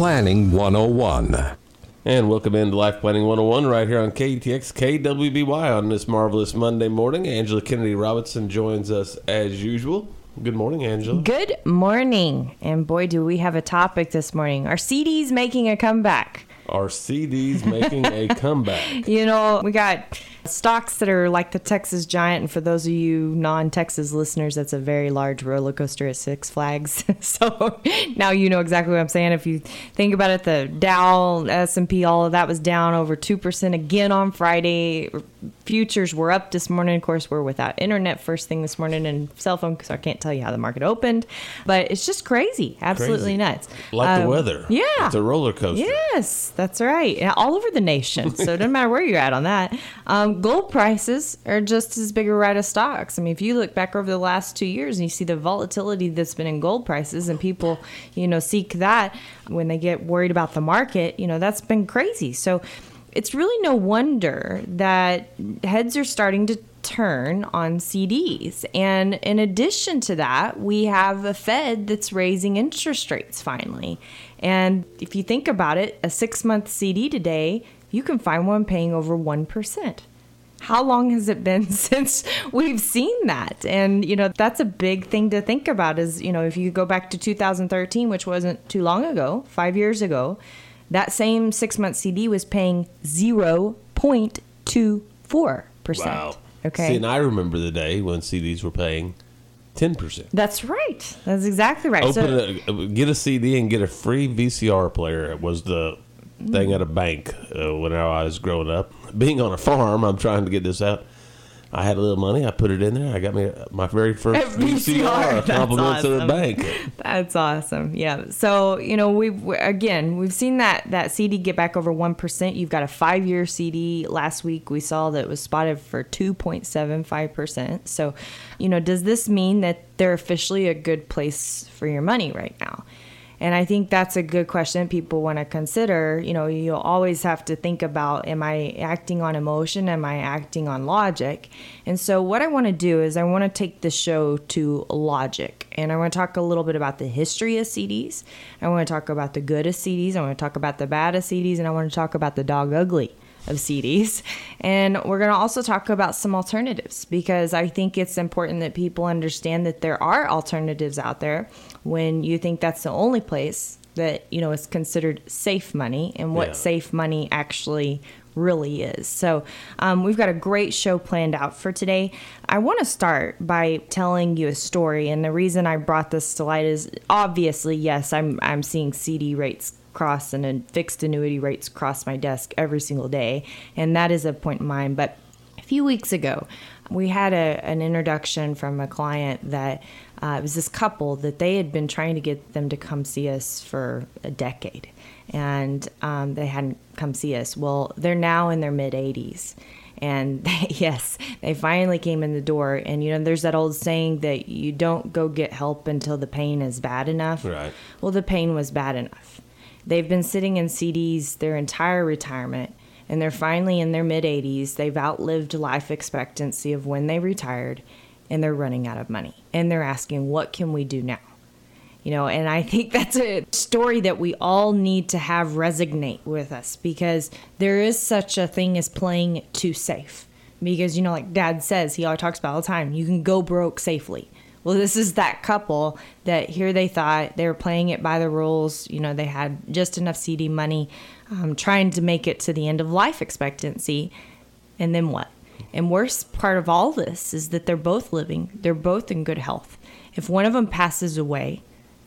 101. And welcome into Life Planning 101 right here on KTX KWBY on this marvelous Monday morning. Angela Kennedy Robinson joins us as usual. Good morning, Angela. Good morning. And boy, do we have a topic this morning. Are CDs making a comeback? Are CDs making a comeback? You know, we got stocks that are like the Texas Giant. And for those of you non-Texas listeners, that's a very large roller coaster at Six Flags. so now you know exactly what I'm saying. If you think about it, the Dow, S&P, all of that was down over 2% again on Friday. Futures were up this morning. Of course, we're without internet first thing this morning and cell phone, so I can't tell you how the market opened. But it's just crazy. Absolutely Crazy. nuts. Like the Um, weather. Yeah. It's a roller coaster. Yes, that's right. All over the nation. So it doesn't matter where you're at on that. Um, Um, gold prices are just as big a ride as stocks. I mean, if you look back over the last two years and you see the volatility that's been in gold prices and people, you know, seek that when they get worried about the market, you know, that's been crazy. So it's really no wonder that heads are starting to turn on CDs. And in addition to that, we have a Fed that's raising interest rates finally. And if you think about it, a six month CD today, you can find one paying over 1%. How long has it been since we've seen that? And, you know, that's a big thing to think about is, you know, if you go back to 2013, which wasn't too long ago, five years ago, that same six month CD was paying 0.24%. Wow. Okay. See, and I remember the day when CDs were paying 10%. That's right. That's exactly right. Open so, a, get a CD and get a free VCR player It was the thing at a bank uh, when I was growing up. Being on a farm, I'm trying to get this out. I had a little money. I put it in there. I got me my very first VCR. Compliments of the awesome. bank. That's awesome. Yeah. So you know we've again we've seen that that CD get back over one percent. You've got a five year CD. Last week we saw that was spotted for two point seven five percent. So, you know, does this mean that they're officially a good place for your money right now? And I think that's a good question people want to consider. You know, you always have to think about am I acting on emotion? Am I acting on logic? And so, what I want to do is I want to take the show to logic. And I want to talk a little bit about the history of CDs. I want to talk about the good of CDs. I want to talk about the bad of CDs. And I want to talk about the dog ugly of CDs. And we're going to also talk about some alternatives because I think it's important that people understand that there are alternatives out there when you think that's the only place that, you know, is considered safe money and what Yeah. safe money actually really is. So, um, we've got a great show planned out for today. I want to start by telling you a story, and the reason I brought this to light is obviously, yes, I'm I'm seeing CD rates cross and then fixed annuity rates cross my desk every single day, and that is a point in mind. But a few weeks ago, we had a, an introduction from a client that uh, it was this couple that they had been trying to get them to come see us for a decade, and um, they hadn't come see us. Well, they're now in their mid 80s. And yes, they finally came in the door. And you know, there's that old saying that you don't go get help until the pain is bad enough. Right. Well, the pain was bad enough. They've been sitting in CDs their entire retirement, and they're finally in their mid 80s. They've outlived life expectancy of when they retired, and they're running out of money. And they're asking, what can we do now? You know, and I think that's a story that we all need to have resonate with us because there is such a thing as playing too safe. Because, you know, like dad says, he always talks about all the time, you can go broke safely. Well, this is that couple that here they thought they were playing it by the rules. You know, they had just enough CD money, um, trying to make it to the end of life expectancy. And then what? And worst part of all this is that they're both living, they're both in good health. If one of them passes away,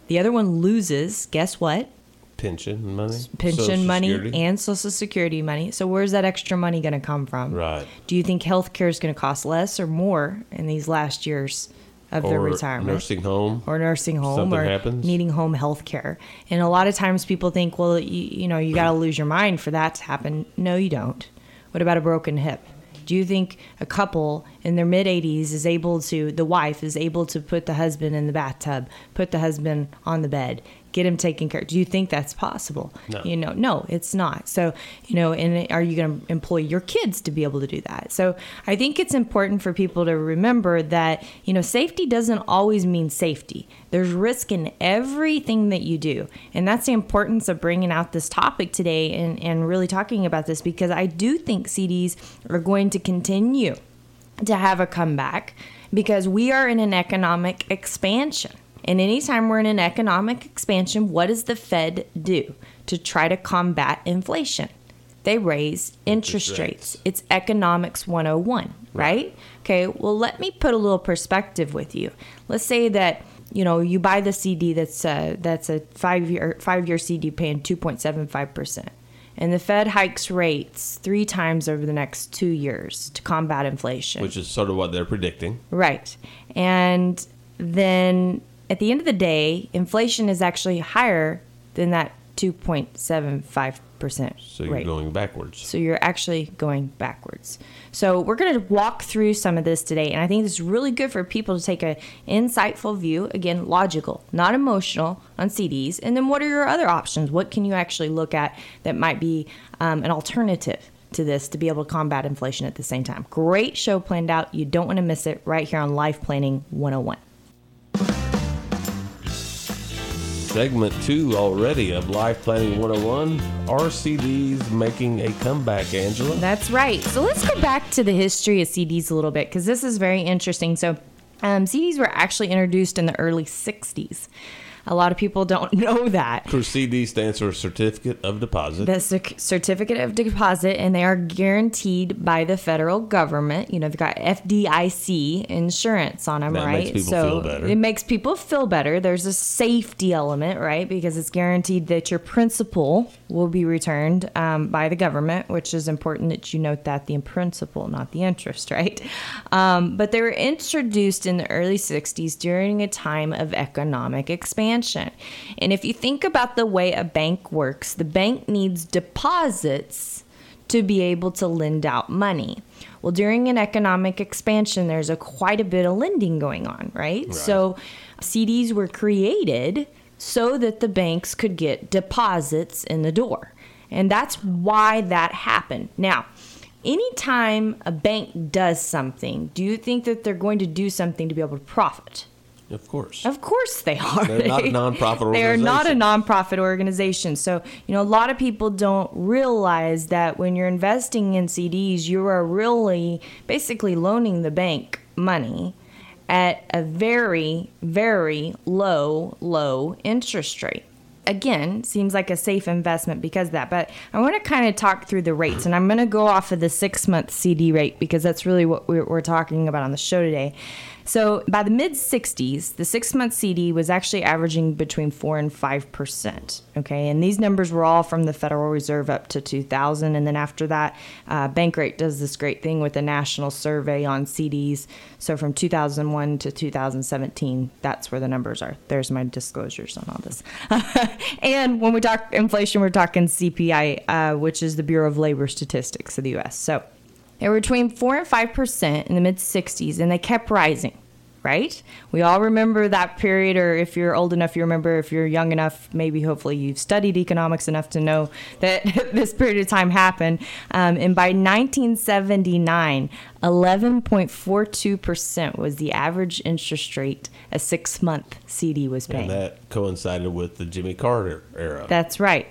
the other one loses, guess what? Pension money. Pension Social money Security. and Social Security money. So where's that extra money going to come from? Right. Do you think healthcare is going to cost less or more in these last years of their retirement nursing home. or nursing home Something or happens. needing home health care. And a lot of times people think, well, you, you know, you got to lose your mind for that to happen. No, you don't. What about a broken hip? Do you think a couple in their mid 80s is able to, the wife is able to put the husband in the bathtub, put the husband on the bed, get him taken care of? Do you think that's possible? No. You know, no, it's not. So, you know, and are you going to employ your kids to be able to do that? So I think it's important for people to remember that, you know, safety doesn't always mean safety. There's risk in everything that you do. And that's the importance of bringing out this topic today and, and really talking about this because I do think CDs are going to continue to have a comeback because we are in an economic expansion. And anytime we're in an economic expansion, what does the Fed do to try to combat inflation? They raise interest, Interest rates. rates. It's economics 101, right? Okay, well, let me put a little perspective with you. Let's say that you know you buy the CD uh, that's a, that's a five year five year CD paying 2.75 percent, and the Fed hikes rates three times over the next two years to combat inflation. Which is sort of what they're predicting. Right. And then at the end of the day, inflation is actually higher than that 2.75% So you're rate. going backwards. So you're actually going backwards. So we're going to walk through some of this today, and I think this is really good for people to take a insightful view. Again, logical, not emotional, on CDs. And then what are your other options? What can you actually look at that might be um, an alternative to this to be able to combat inflation at the same time? Great show planned out. You don't want to miss it right here on Life Planning 101. Segment two already of Life Planning 101. RCDs making a comeback, Angela. That's right. So let's go back to the history of CDs a little bit because this is very interesting. So, um, CDs were actually introduced in the early 60s. A lot of people don't know that. For CD stands for Certificate of Deposit. The cer- certificate of deposit, and they are guaranteed by the federal government. You know, they've got FDIC insurance on them, That right? makes so feel better. it makes people feel better. There's a safety element, right? Because it's guaranteed that your principal will be returned um, by the government, which is important that you note that the principal, not the interest, right? Um, but they were introduced in the early 60s during a time of economic expansion. And if you think about the way a bank works, the bank needs deposits to be able to lend out money. Well, during an economic expansion, there's a quite a bit of lending going on, right? So CDs were created so that the banks could get deposits in the door. And that's why that happened. Now, anytime a bank does something, do you think that they're going to do something to be able to profit? Of course. Of course they are. They're not a nonprofit They are not a nonprofit organization. So, you know, a lot of people don't realize that when you're investing in CDs, you are really basically loaning the bank money at a very, very low, low interest rate. Again, seems like a safe investment because that. But I want to kind of talk through the rates, and I'm going to go off of the six month CD rate because that's really what we're, we're talking about on the show today. So by the mid 60s, the six month CD was actually averaging between 4 and 5%. Okay, and these numbers were all from the Federal Reserve up to 2000. And then after that, uh, Bankrate does this great thing with a national survey on CDs. So from 2001 to 2017, that's where the numbers are. There's my disclosures on all this. and when we talk inflation, we're talking CPI, uh, which is the Bureau of Labor Statistics of the US. So they were between 4 and 5% in the mid 60s, and they kept rising, right? We all remember that period, or if you're old enough, you remember. If you're young enough, maybe hopefully you've studied economics enough to know that this period of time happened. Um, and by 1979, 11.42% was the average interest rate a six month CD was paying. and that coincided with the Jimmy Carter era. That's right.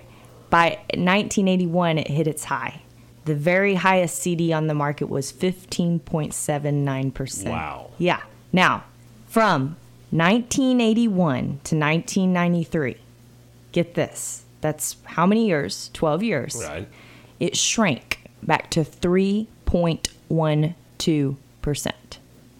By 1981, it hit its high. The very highest CD on the market was 15.79%. Wow. Yeah. Now, from 1981 to 1993, get this. That's how many years? 12 years. right. It shrank back to 3.12%.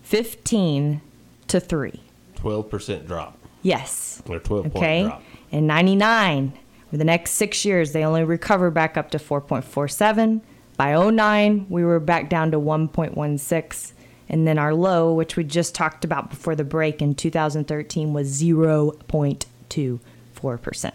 15 to 3. 12% drop. Yes. Or 12 point Okay. drop. In 99, for the next six years, they only recovered back up to 4.47. By 09, we were back down to 1.16. And then our low, which we just talked about before the break in 2013, was 0.24%.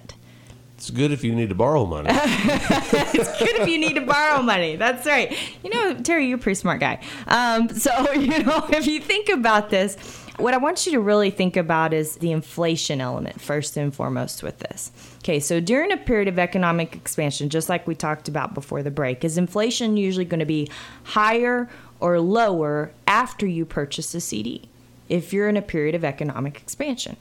It's good if you need to borrow money. it's good if you need to borrow money. That's right. You know, Terry, you're a pretty smart guy. Um, so, you know, if you think about this, what I want you to really think about is the inflation element first and foremost with this. Okay, so during a period of economic expansion, just like we talked about before the break, is inflation usually going to be higher or lower after you purchase a CD if you're in a period of economic expansion?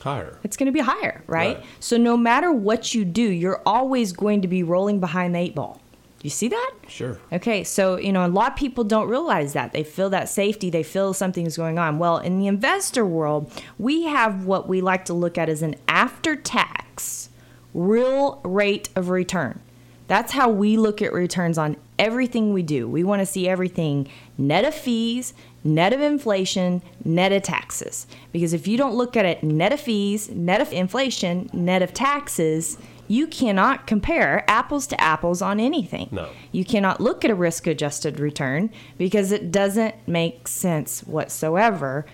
Higher. It's going to be higher, right? Right. So no matter what you do, you're always going to be rolling behind the eight ball. You see that? Sure. Okay, so you know a lot of people don't realize that they feel that safety, they feel something's going on. Well, in the investor world, we have what we like to look at as an after-tax real rate of return. That's how we look at returns on everything we do. We want to see everything net of fees, net of inflation, net of taxes. Because if you don't look at it net of fees, net of inflation, net of taxes, you cannot compare apples to apples on anything. No. You cannot look at a risk adjusted return because it doesn't make sense whatsoever.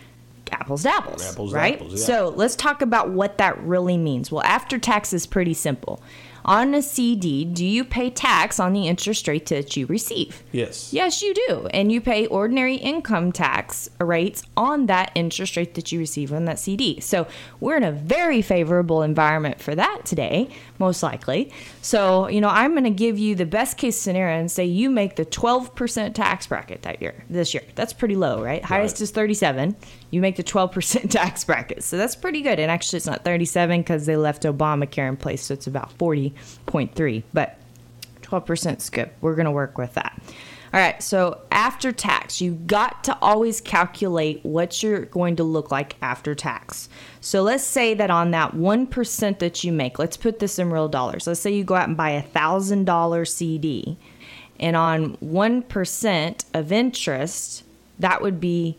Apples to apples, Apples to right? apples, yeah. So let's talk about what that really means. Well, after tax is pretty simple. On a CD, do you pay tax on the interest rate that you receive? Yes. Yes, you do. And you pay ordinary income tax rates on that interest rate that you receive on that CD. So we're in a very favorable environment for that today, most likely. So, you know, I'm going to give you the best case scenario and say you make the 12% tax bracket that year, this year. That's pretty low, right? Highest is 37. You make the 12% tax bracket. So that's pretty good. And actually, it's not 37 because they left Obamacare in place. So it's about 40.3. But 12% is good. We're going to work with that. All right, so after tax, you got to always calculate what you're going to look like after tax. So let's say that on that 1% that you make, let's put this in real dollars. Let's say you go out and buy a $1,000 CD, and on 1% of interest, that would be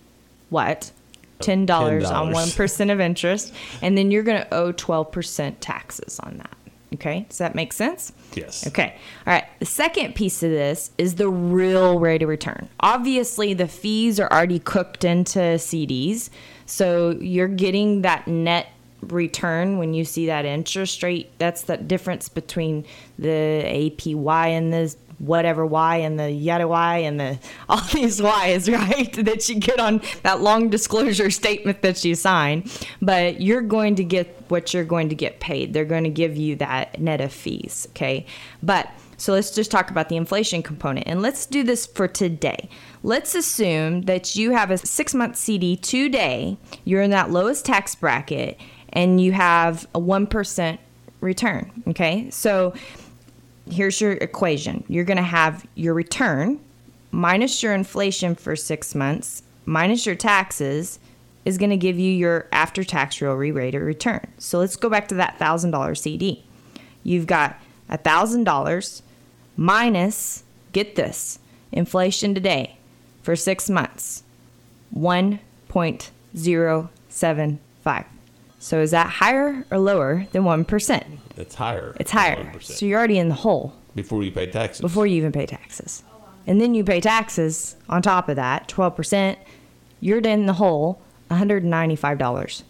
what? $10, on $10. 1% of interest, and then you're going to owe 12% taxes on that. Okay, does that make sense? Yes. Okay. All right. The second piece of this is the real rate of return. Obviously, the fees are already cooked into CDs. So you're getting that net return when you see that interest rate. That's the difference between the APY and the whatever Y and the yada Y and the all these Y's, right? That you get on that long disclosure statement that you sign. But you're going to get what you're going to get paid. They're going to give you that net of fees, okay? But so let's just talk about the inflation component. And let's do this for today. Let's assume that you have a six month CD today, you're in that lowest tax bracket, and you have a 1% return, okay? So here's your equation you're going to have your return minus your inflation for six months minus your taxes is going to give you your after tax real rate of return. So let's go back to that $1,000 CD. You've got $1,000 minus, get this, inflation today for six months, 1.075. So is that higher or lower than 1%? It's higher. It's higher. 1%. So you're already in the hole before you pay taxes. before you even pay taxes. And then you pay taxes on top of that, 12%, you're in the hole $195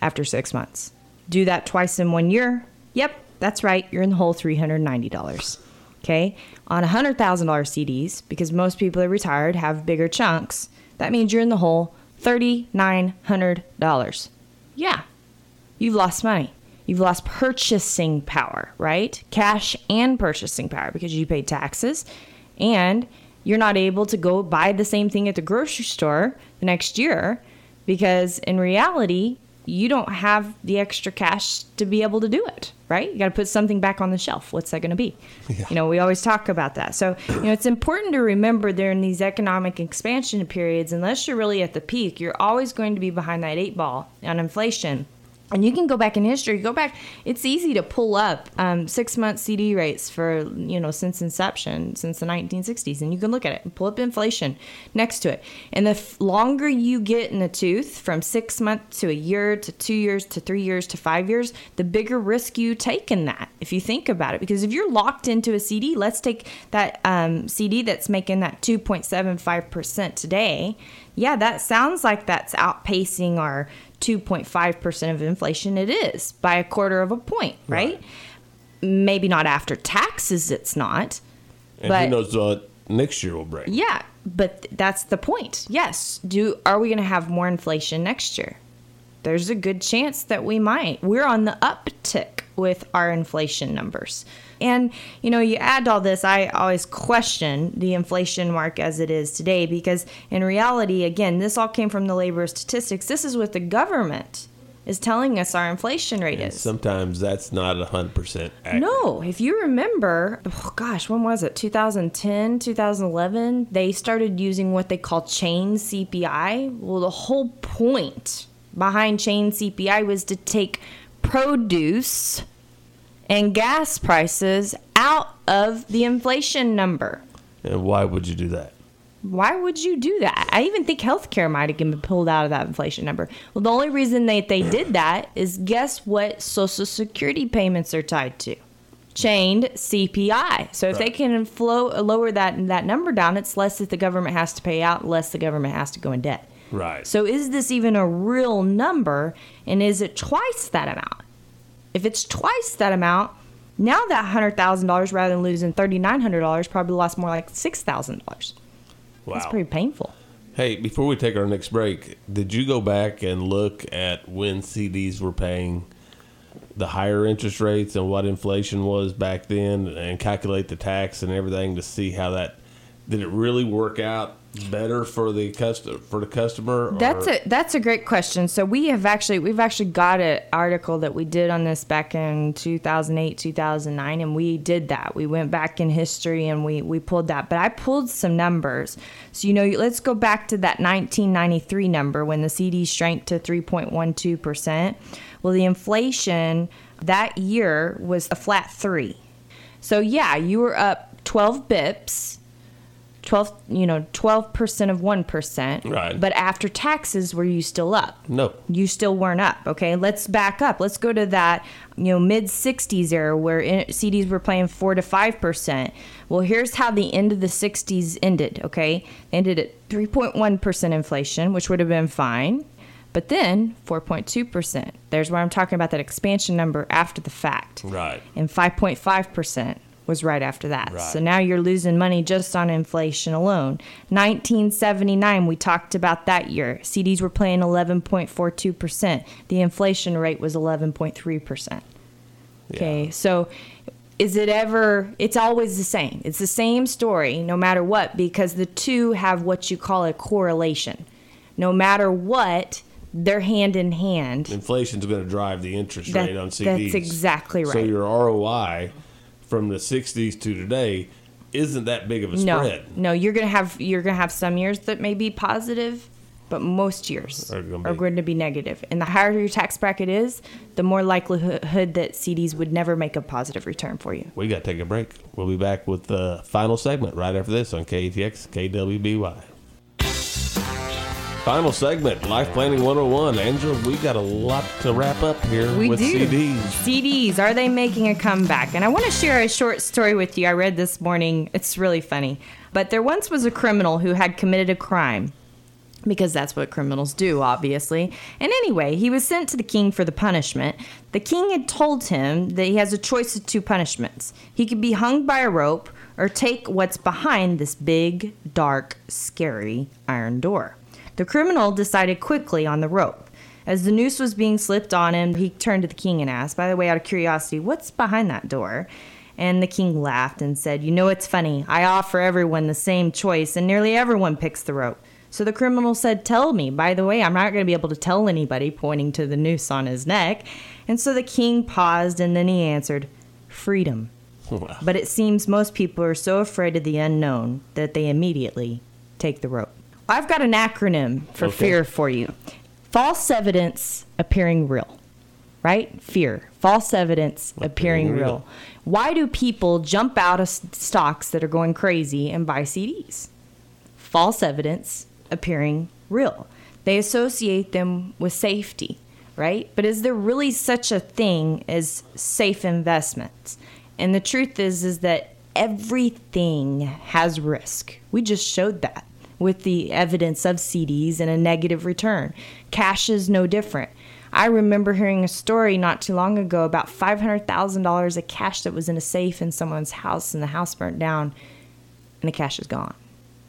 after six months. Do that twice in one year. Yep, that's right. You're in the hole $390. Okay? On $100,000 CDs, because most people are retired have bigger chunks, that means you're in the hole $3,900. Yeah, you've lost money. You've lost purchasing power, right? Cash and purchasing power because you paid taxes and you're not able to go buy the same thing at the grocery store the next year because in reality, you don't have the extra cash to be able to do it, right? You got to put something back on the shelf. What's that going to be? You know, we always talk about that. So, you know, it's important to remember during these economic expansion periods, unless you're really at the peak, you're always going to be behind that eight ball on inflation. And you can go back in history. Go back. It's easy to pull up um, six month CD rates for you know since inception, since the 1960s, and you can look at it and pull up inflation next to it. And the f- longer you get in the tooth, from six months to a year to two years to three years to five years, the bigger risk you take in that. If you think about it, because if you're locked into a CD, let's take that um, CD that's making that 2.75 percent today. Yeah, that sounds like that's outpacing our 2.5% of inflation, it is by a quarter of a point, right? right. Maybe not after taxes, it's not. And but, who knows what next year will bring. Yeah, but that's the point. Yes. Do Are we going to have more inflation next year? There's a good chance that we might. We're on the uptick with our inflation numbers. And, you know, you add all this, I always question the inflation mark as it is today because, in reality, again, this all came from the labor statistics. This is what the government is telling us our inflation rate and is. Sometimes that's not 100% accurate. No, if you remember, oh gosh, when was it? 2010, 2011, they started using what they call chain CPI. Well, the whole point behind chain CPI was to take produce and gas prices out of the inflation number. And why would you do that? Why would you do that? I even think healthcare might have been pulled out of that inflation number. Well, the only reason they, they did that is guess what Social Security payments are tied to? Chained CPI. So if right. they can flow, lower that that number down, it's less that the government has to pay out, less the government has to go in debt. Right. So is this even a real number, and is it twice that amount? If it's twice that amount, now that hundred thousand dollars rather than losing thirty nine hundred dollars probably lost more like six thousand dollars. Wow, that's pretty painful. Hey, before we take our next break, did you go back and look at when CDs were paying the higher interest rates and what inflation was back then, and calculate the tax and everything to see how that did it really work out better for the customer for the customer? That's a that's a great question. So we have actually we've actually got an article that we did on this back in 2008 2009, and we did that. We went back in history and we we pulled that. But I pulled some numbers. So you know, let's go back to that 1993 number when the CD shrank to 3.12 percent. Well, the inflation that year was a flat three. So yeah, you were up 12 bips 12 you know 12% of 1% right. But after taxes were you still up? No you still weren't up okay? Let's back up. Let's go to that you know mid 60s era where cds were playing 4 to 5% well here's how the end of the 60s ended okay? They ended at 3.1% inflation which would have been fine but then 4.2%. There's where I'm talking about that expansion number after the fact. Right. And 5.5% was right after that. Right. So now you're losing money just on inflation alone. 1979, we talked about that year. CDs were paying 11.42%. The inflation rate was 11.3%. Okay, yeah. so is it ever, it's always the same. It's the same story no matter what because the two have what you call a correlation. No matter what, they're hand in hand. Inflation's going to drive the interest that, rate on CDs. That's exactly right. So your ROI from the 60s to today isn't that big of a spread. No, no, you're gonna have you're gonna have some years that may be positive, but most years are going, are going to be negative. And the higher your tax bracket is, the more likelihood that CDs would never make a positive return for you. We got to take a break. We'll be back with the final segment right after this on KATX KWBY. Final segment, Life Planning 101. Angela, we got a lot to wrap up here we with do. CDs. CDs, are they making a comeback? And I want to share a short story with you. I read this morning. It's really funny. But there once was a criminal who had committed a crime because that's what criminals do, obviously. And anyway, he was sent to the king for the punishment. The king had told him that he has a choice of two punishments. He could be hung by a rope or take what's behind this big, dark, scary iron door. The criminal decided quickly on the rope. As the noose was being slipped on him, he turned to the king and asked, by the way, out of curiosity, what's behind that door? And the king laughed and said, You know, it's funny. I offer everyone the same choice, and nearly everyone picks the rope. So the criminal said, Tell me. By the way, I'm not going to be able to tell anybody, pointing to the noose on his neck. And so the king paused and then he answered, Freedom. Wow. But it seems most people are so afraid of the unknown that they immediately take the rope. I've got an acronym for okay. fear for you false evidence appearing real. right? Fear, false evidence appearing, Appearing real. real. Why do people jump out of stocks that are going crazy and buy CDs? False evidence appearing real. They associate them with safety, right? But is there really such a thing as safe investments? And the truth is is that everything has risk. We just showed that with the evidence of CDs and a negative return. Cash is no different. I remember hearing a story not too long ago about $500,000 of cash that was in a safe in someone's house and the house burnt down and the cash is gone,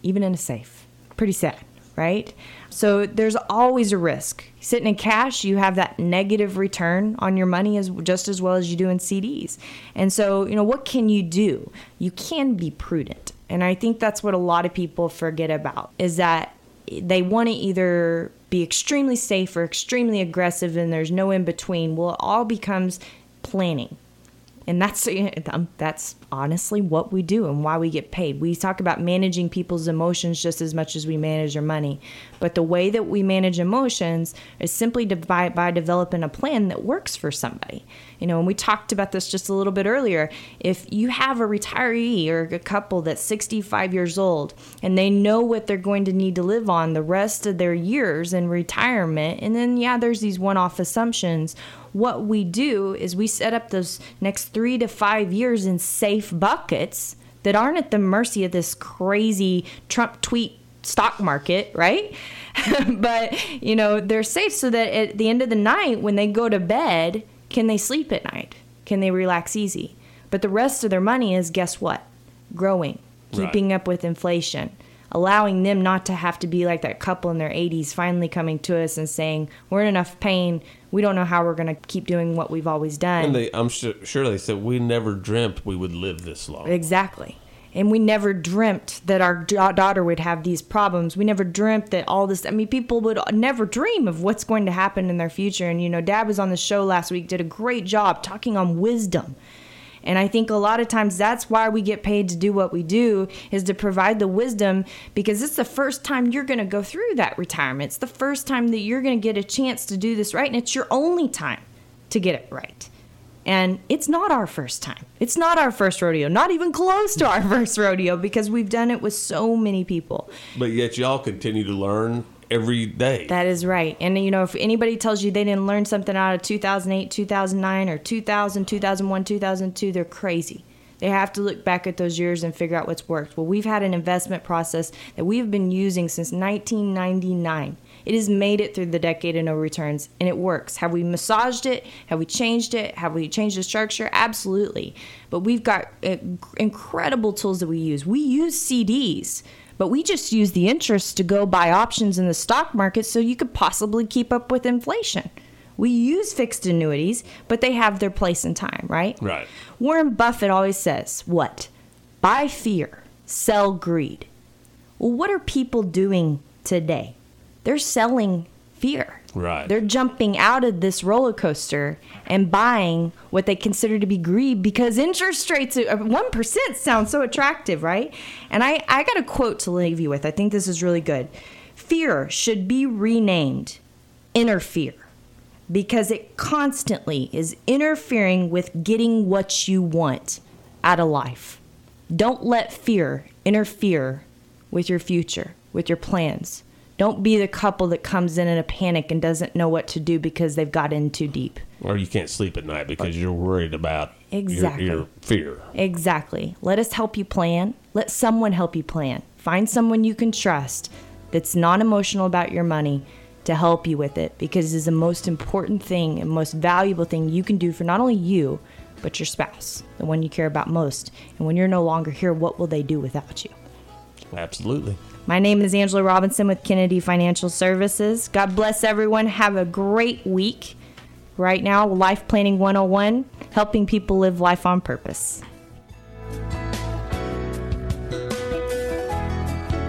even in a safe. Pretty sad, right? So there's always a risk. Sitting in cash, you have that negative return on your money as just as well as you do in CDs. And so, you know, what can you do? You can be prudent. And I think that's what a lot of people forget about is that they want to either be extremely safe or extremely aggressive and there's no in between. Well, it all becomes planning and that's that's honestly what we do and why we get paid. We talk about managing people's emotions just as much as we manage their money, but the way that we manage emotions is simply by, by developing a plan that works for somebody. You know, and we talked about this just a little bit earlier. If you have a retiree or a couple that's 65 years old and they know what they're going to need to live on the rest of their years in retirement, and then yeah, there's these one-off assumptions what we do is we set up those next three to five years in safe buckets that aren't at the mercy of this crazy Trump tweet stock market, right? but, you know, they're safe so that at the end of the night, when they go to bed, can they sleep at night? Can they relax easy? But the rest of their money is guess what? Growing, Right. keeping up with inflation allowing them not to have to be like that couple in their 80s finally coming to us and saying we're in enough pain we don't know how we're going to keep doing what we've always done. And they, I'm sure, sure they said we never dreamt we would live this long. exactly. And we never dreamt that our da- daughter would have these problems. We never dreamt that all this i mean people would never dream of what's going to happen in their future. And you know dad was on the show last week did a great job talking on wisdom and I think a lot of times that's why we get paid to do what we do is to provide the wisdom because it's the first time you're going to go through that retirement. It's the first time that you're going to get a chance to do this right and it's your only time to get it right. And it's not our first time. It's not our first rodeo, not even close to our first rodeo because we've done it with so many people. But yet y'all continue to learn every day. That is right. And you know, if anybody tells you they didn't learn something out of 2008, 2009, or 2000, 2001, 2002, they're crazy. They have to look back at those years and figure out what's worked. Well, we've had an investment process that we've been using since 1999. It has made it through the decade of no returns and it works. Have we massaged it? Have we changed it? Have we changed the structure? Absolutely. But we've got uh, incredible tools that we use. We use CDs but we just use the interest to go buy options in the stock market so you could possibly keep up with inflation. We use fixed annuities, but they have their place in time, right? Right. Warren Buffett always says, What? Buy fear, sell greed. Well, what are people doing today? They're selling fear. Right. They're jumping out of this roller coaster and buying what they consider to be greed because interest rates at 1% sound so attractive, right? And I, I got a quote to leave you with. I think this is really good. Fear should be renamed interfere because it constantly is interfering with getting what you want out of life. Don't let fear interfere with your future, with your plans. Don't be the couple that comes in in a panic and doesn't know what to do because they've got in too deep. Or you can't sleep at night because you're worried about your- Exactly. your, fear. Exactly. Let us help you plan. Let someone help you plan. Find someone you can trust that's non emotional about your money to help you with it because it is the most important thing and most valuable thing you can do for not only you, but your spouse, the one you care about most. And when you're no longer here, what will they do without you? Absolutely. My name is Angela Robinson with Kennedy Financial Services. God bless everyone. Have a great week. Right now, Life Planning 101, helping people live life on purpose.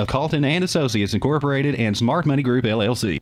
of Calton and Associates Incorporated and Smart Money Group LLC.